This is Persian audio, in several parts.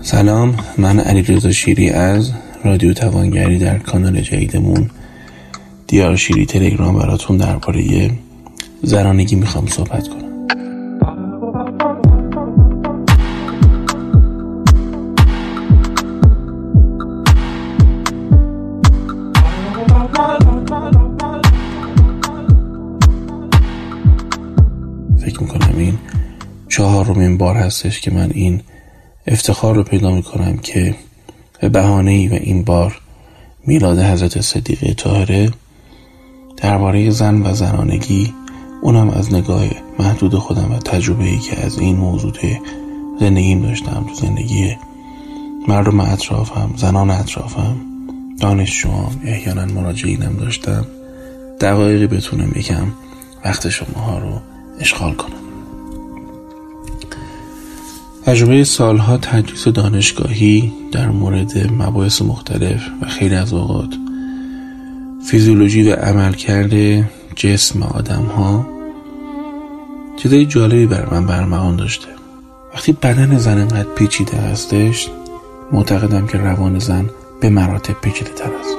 سلام من علی شیری از رادیو توانگری در کانال جدیدمون. دیار شیری تلگرام براتون درباره زنانگی می‌خوام صحبت کنم. فکر می‌کنم این چهارمین بار هستش که من این افتخار رو پیدا می‌کنم که به بهانه ای و این بار میلاد حضرت صدیقه طاهره درباره زن و زنانگی اونم از نگاه محدود خودم و تجربه ای که از این موضوع زندگیم داشتم تو زندگی مردم اطرافم زنان اطرافم دانشجوام احیانا مراجعینم داشتم دقایقی بتونم یکم وقت شماها رو اشغال کنم. تجربه سالها تدریس دانشگاهی در مورد مباحث مختلف و خیلی از اوقات فیزیولوژی و عملکرد جسم آدم ها چیزای جالبی بر من برمغان داشته. وقتی بدن زن انقدر پیچیده هستش معتقدم که روان زن به مراتب پیچیده تر است.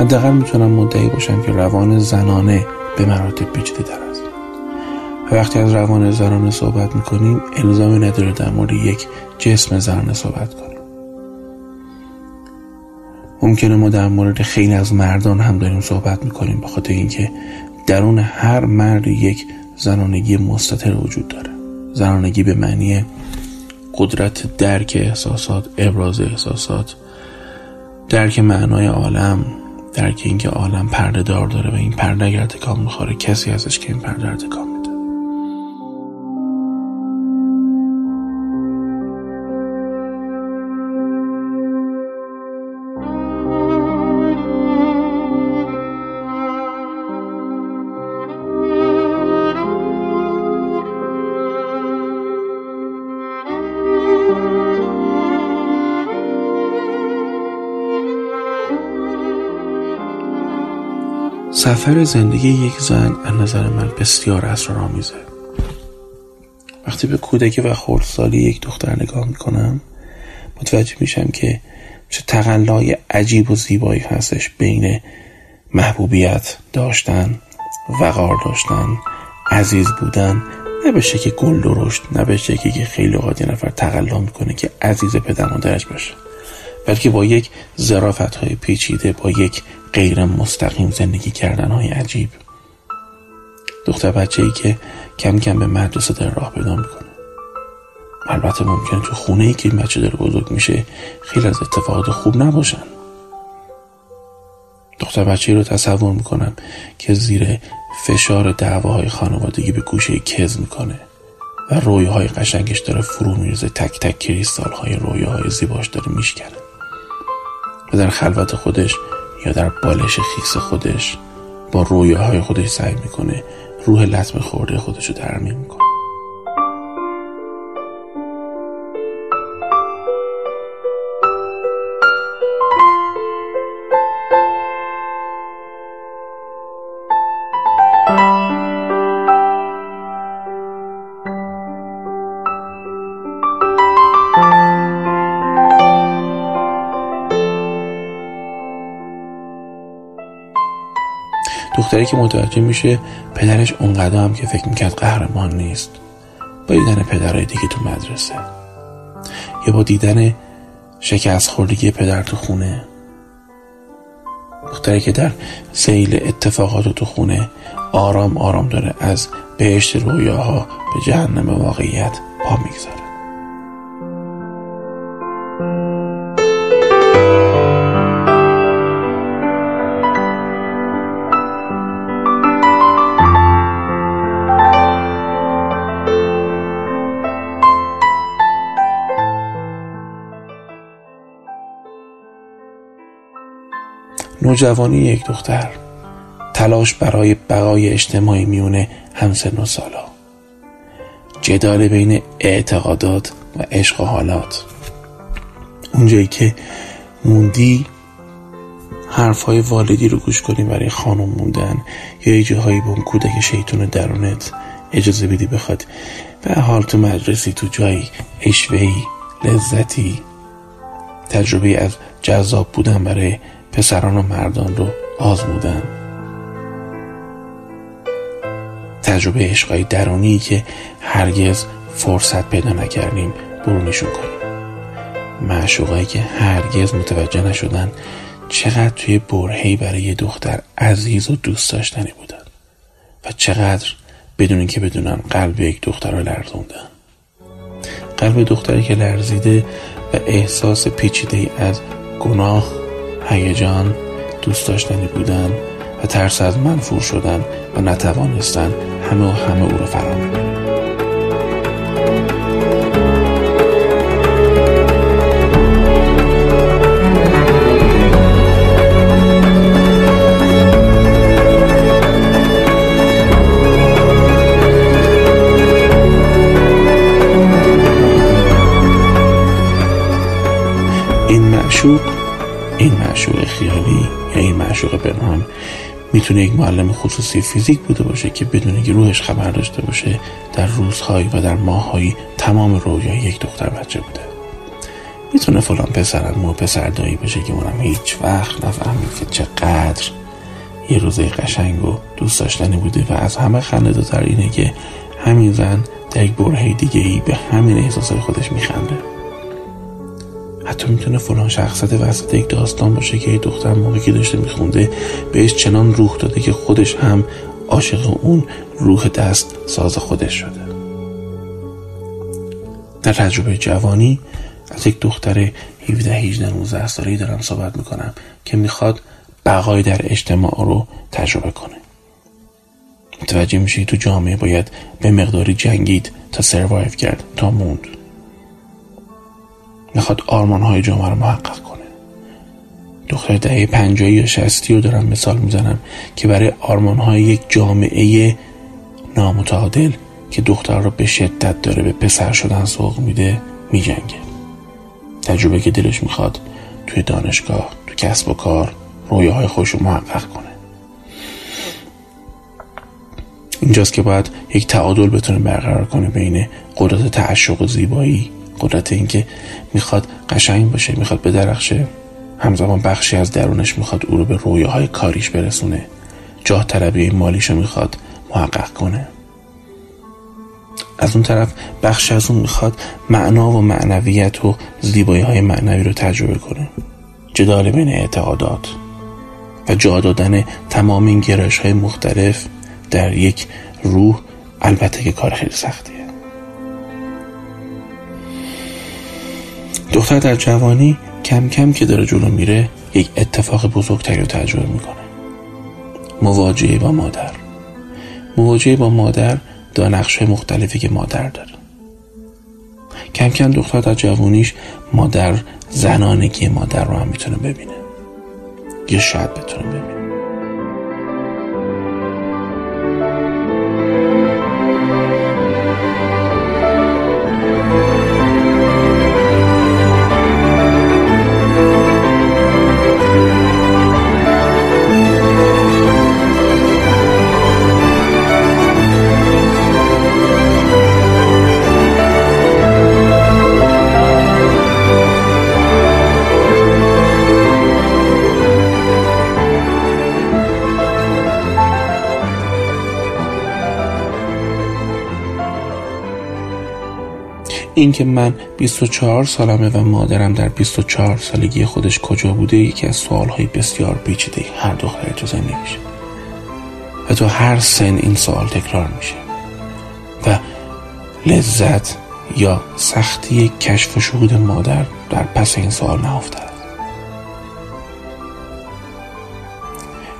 حداقل می‌تونم مدعی باشم که روان زنانه به مراتب پیچیده تر است. وقتی از روان زنانه صحبت می‌کنیم الزامی نداره در مورد یک جسم زنانه صحبت کنیم. ممکنه ما در مورد خیلی از مردان هم داریم صحبت می‌کنیم به خاطر اینکه درون هر مرد یک زنانگی مستطر وجود داره. زنانگی به معنی قدرت درک احساسات ابراز احساسات درک معنای عالم درک اینکه عالم پرده دار داره و این پرده اگر تکام می‌خوره کسی هستش که این پرده رو سفر زندگی یک زن از نظر من بسیار اسرارآمیزه. وقتی به کودکی و خردسالی یک دختر نگاه می‌کنم متوجه میشم که چه تقلای عجیب و زیبایی هستش بین محبوبیت داشتن وقار داشتن عزیز بودن. نه به شکل گل درشت نه به شکلی که خیلی اوقات نفر تقلا می‌کنه که عزیز پدر مادرش باشه. بلکه با یک زرافت های پیچیده با یک غیر مستقیم زندگی کردن های عجیب. دختر بچه ای که کم کم به مدرسه در راه پیدا می‌کنه. البته ممکنه تو خونه ای که این بچه داره بزرگ میشه خیلی از اتفاقات خوب نباشن. دختر بچه ای رو تصور می‌کنم که زیر فشار دعواهای خانوادگی به گوشه کز می‌کنه و رویاهای قشنگش داره فرو میرزه تک تک کریستال های رویاهای زیباش داره میشکنه. و در خلوت خودش یا در بالش خیس خودش با رویاهای خودش سعی می‌کنه روح لطمه خورده خودش رو ترمیم می‌کنه دختری که متوجه میشه پدرش اونقدر هم که فکر می‌کرد قهرمان نیست. با دیدن پدرهای دیگه تو مدرسه. یا با دیدن شکست خوردگی پدر تو خونه. دختری که در سیل اتفاقات تو خونه آرام آرام داره از بهشت رویاها به جهنم واقعیت پا می‌گذاره. نوجوانی یک دختر. تلاش برای بقای اجتماعی میونه همسن و سالا جدال بین اعتقادات و عشق و حالات. اونجایی که موندی حرف های والدی رو گوش کنی برای خانم موندن یا یه جاهایی با اون کودک شیطون درونت اجازه بدی بخواد. به حال تو مدرسی تو جایی اشوهی لذتی تجربه از جذاب بودن برای پسران و مردان رو آزمودن. تجربه عشقای درونی که هرگز فرصت پیدا نکردیم برونشون کنیم. معشوقایی که هرگز متوجه نشدن چقدر توی برهی برای یه دختر عزیز و دوست داشتنی بودن و چقدر بدون اینکه بدونن قلب یک دختر رو لرزوندن. قلب دختری که لرزیده و احساس پیچیده ای از گناه هیجان دوست داشتنی بودن و ترس از منفور شدن و نتوانستن همه و همه او رو فراموش معشوق این معشوق خیالی یا این معشوق پنهان می‌تونه یک معلم خصوصی فیزیک بوده باشه که بدون که روحش خبر داشته باشه در روزهایی و در ماههایی تمام رویای یک دختر بچه بوده. می‌تونه فلان پسرم و پسر دایی باشه که اونم هیچ وقت نفهمید که چقدر یه روزه قشنگ و دوست داشتنی بوده و از همه خنده داتر اینه که همین زن در یک برهه دیگه ای به همین احساسای خودش میخنده. حتی می‌تونه فلان شخصت وسط یک داستان باشه که دختر موقعی که داشته میخونده بهش چنان روح داده که خودش هم عاشق اون روح دست ساز خودش شده. در تجربه جوانی از یک دختر 17 18 19 ساله‌ای دارم صحبت می‌کنم که می‌خواد بقای در اجتماع رو تجربه کنه. متوجه میشه تو جامعه باید به مقداری جنگید تا سروایو کرد تا موند. می‌خواد آرمان های جامعه رو محقق کنه. دختر دهه پنجایی یا شستی رو دارم مثال می‌زنم که برای آرمان های یک جامعه نامتعادل که دختر رو به شدت داره به پسر شدن سوق میده میجنگه. تجربه که دلش می‌خواد توی دانشگاه تو کسب و کار رویاهای خوش رو محقق کنه. اینجاست که باید یک تعادل بتونه برقرار کنه بین قدرت تعشق و زیبایی. قدرت اینکه می‌خواد قشنگ باشه می‌خواد بدرخشه همزمان بخشی از درونش می‌خواد او رو به رویاهای کاریش برسونه. جاه طلبی مالیش رو می‌خواد محقق کنه. از اون طرف بخش از اون می‌خواد معنا و معنویت و زیبایی های معنوی رو تجربه کنه. جدال بین اعتقادات و جا دادن تمام این گرایش های مختلف در یک روح البته که کار خیلی سختیه. دختر در جوانی کم کم که داره جلو میره یک اتفاق بزرگتری رو تجربه می‌کنه. مواجهه با مادر. مواجهه با مادر دا نقشه مختلفی که مادر داره. کم کم دختر در جوانیش مادر زنانگی مادر رو هم می‌تونه ببینه. یا شاید بتونه ببینه. اینکه من 24 سالمه و مادرم در 24 سالگی خودش کجا بوده یکی از سوالهای بسیار پیچیده هر دختری تو زندگیشه و تو هر سن این سوال تکرار میشه. و لذت یا سختی کشف و شهود مادر در پس این سوال نهفته است.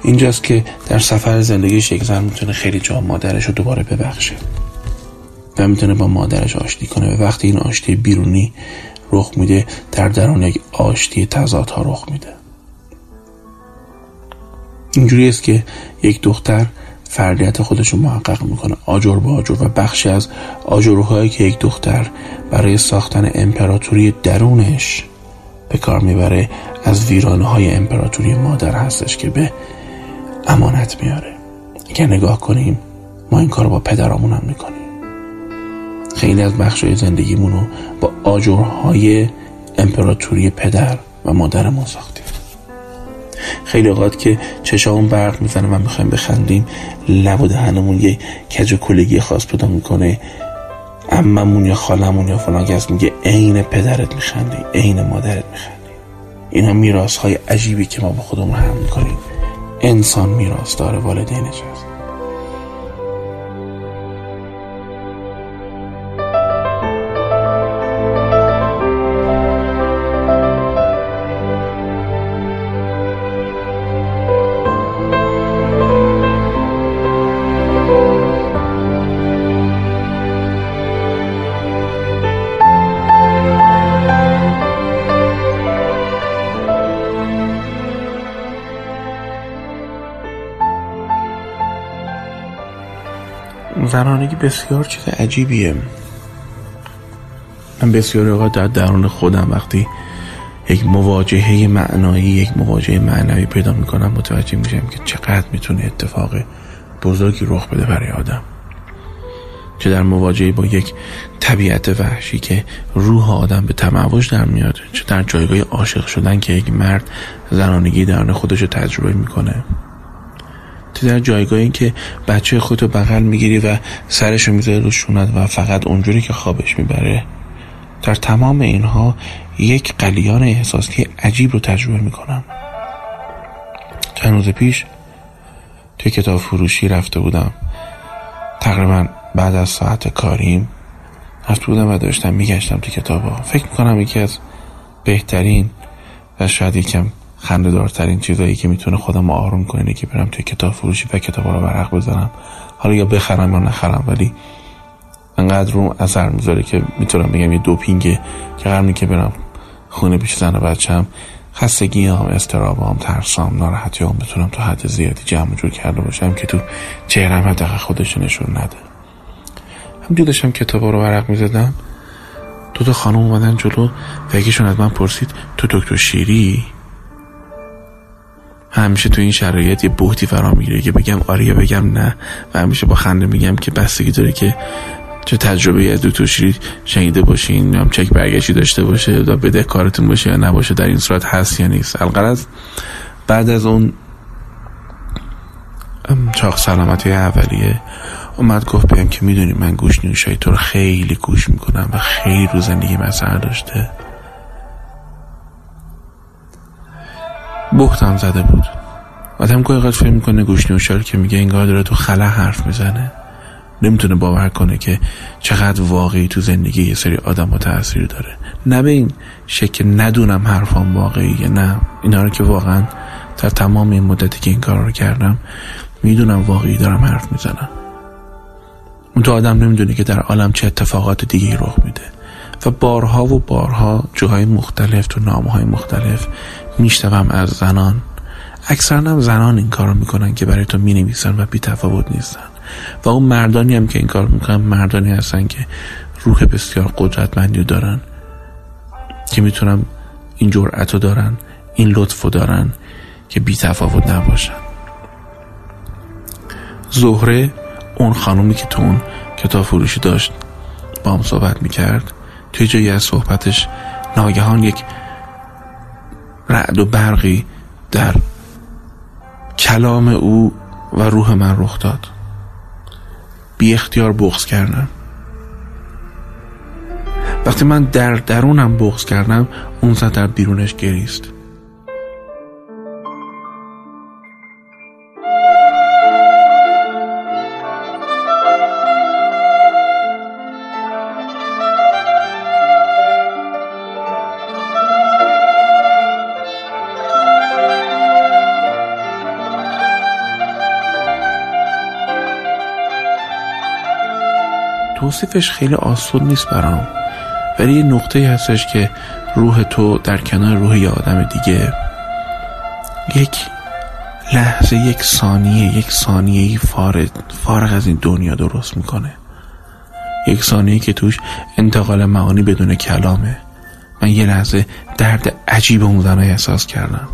اینجاست که در سفر زندگیش یک زن می‌تونه خیلی جا مادرش رو دوباره ببخشه. و می‌تونه با مادرش آشتی کنه. و وقتی این آشتی بیرونی رخ میده در درون یک آشتی تضادها رخ میده. اینجوری است که یک دختر فردیت خودش رو محقق می‌کنه. آجر با آجر و بخشی از آجرهایی که یک دختر برای ساختن امپراتوری درونش به کار می‌بره از ویرانه های امپراتوری مادر هستش که به امانت میاره اگر نگاه کنیم ما این کار با پدرامون هم می‌کنیم. خیلی از بخشای زندگیمون رو با آجرهای امپراتوری پدر و مادرمون ساختیم. خیلی اوقات که چشامون برق می‌زنه و می‌خوایم بخندیم لب و دهنمون یه کج و کلگی خاص پیدا می‌کنه. اممون یا خالمون یا فلان کس میگه عین پدرت میخندی عین مادرت میخندی. اینا میراث های عجیبی که ما با خودمون هم می‌کنیم. انسان میراث داره والدینش هست. زنانگی بسیار چیز عجیبیه. من بسیار اوقات در درون خودم وقتی یک مواجهه معنایی یک مواجهه معنوی پیدا می‌کنم متوجه میشم که چقدر می‌تونه اتفاق بزرگی رخ بده برای آدم. چه در مواجهه با یک طبیعت وحشی که روح آدم به تموج در میاد چه در جایگاه عاشق شدن که یک مرد زنانگی درون خودش رو تجربه می‌کنه. تو در جایگاهی که بچه خودتو بغل می‌گیری و سرشو می‌ذاره رو شونت و فقط اونجوری که خوابش می‌بره در تمام اینها یک قلیان احساسی عجیب رو تجربه می‌کنم چند روز پیش توی کتاب فروشی رفته بودم تقریبا بعد از ساعت کاریم رفته بودم و داشتم میگشتم تو کتاب ها. فکر می‌کنم یکی از بهترین و شاید یکم خنده دارترین چیزایی که می‌تونه خودم آروم کنه که برم توی کتاب فروشی و کتاب رو برق بزنم. حالا یا بخرم یا نخرم ولی انقدر رو اثر می‌ذاره که می‌تونم بگم یه دوپینگه که قرار که برم خونه پیش زن و بچم خستگی هم استراب هم ترسام ناراحتی هم بتونم تو حد زیادی جمع جور کرده باشم که تو چهرم حداقل خودش نشون نده. همجور داشتم کتاب رو ورق می‌زدم. دو تا خانم اومدن جلو و یکیشون از من پرسید تو دکتر شیری؟ همیشه تو این شرایط یه بهتی فرا می‌گیره که بگم آره یا بگم نه. و همیشه با خنده میگم که بستگی داره که چه تجربه از دکتر شیری شنیده باشین یا چک برگشتی داشته باشه و بده کارتون باشه یا نباشه در این صورت هست یا نیست. القرض بعد از اون چاق سلامتی اولیه. اومد گفت بهم که می‌دونی من گوش نیوشای تو رو خیلی گوش می‌کنم و خیلی رو زندگی مسئله داشته. بختم زده بود. آدم گاهی فکر می‌کنه گوش نیوشار که میگه انگار داره تو خلا حرف می‌زنه. نمی‌تونه باور کنه که چقدر واقعی تو زندگی یه سری آدم ها تاثیر داره. نه به این شکل ندونم حرفام واقعیه نه. اینا رو که واقعا در تمام این مدتی که این کار رو کردم می‌دونم واقعی دارم حرف می‌زنم. اون تو آدم نمی‌دونه که در عالم چه اتفاقات دیگه رخ میده. و بارها و بارها جاهای مختلف تو نامه های مختلف میشتوم از زنان. اکثرا هم زنان این کار می‌کنن که برای تو می‌نویسن و بی تفاوت نیستن. و اون مردانی هم که این کار می‌کنن مردانی هستن که روح بسیار قدرتمندی دارن که می‌تونم این جرأت دارن این لطف دارن که بی تفاوت نباشن. زهره اون خانومی که تو اون کتاب فروشی داشت با هم صحبت می‌کرد. توی جایی از صحبتش ناگهان یک رعد و برقی در کلام او و روح من رخ داد. بی اختیار بغز کردم. وقتی من در درونم بغز کردم اون زد در بیرونش گریست. توصیفش خیلی آسون نیست برام. ولی یه نقطه هستش که روح تو در کنار روح یه آدم دیگه یک لحظه یک ثانیه یک ثانیه فارغ, فارغ از این دنیا درست می‌کنه. یک ثانیه که توش انتقال معانی بدون کلامه. من یه لحظه درد عجیب اون زنای احساس کردم.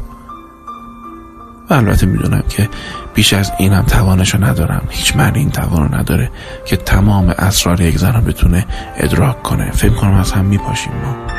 و البته می‌دونم که بیش از اینم توانشو ندارم. هیچ معنی این توانو نداره که تمام اسرار یک زن رو بتونه ادراک کنه. فکر کنم از هم میپاشیم ما.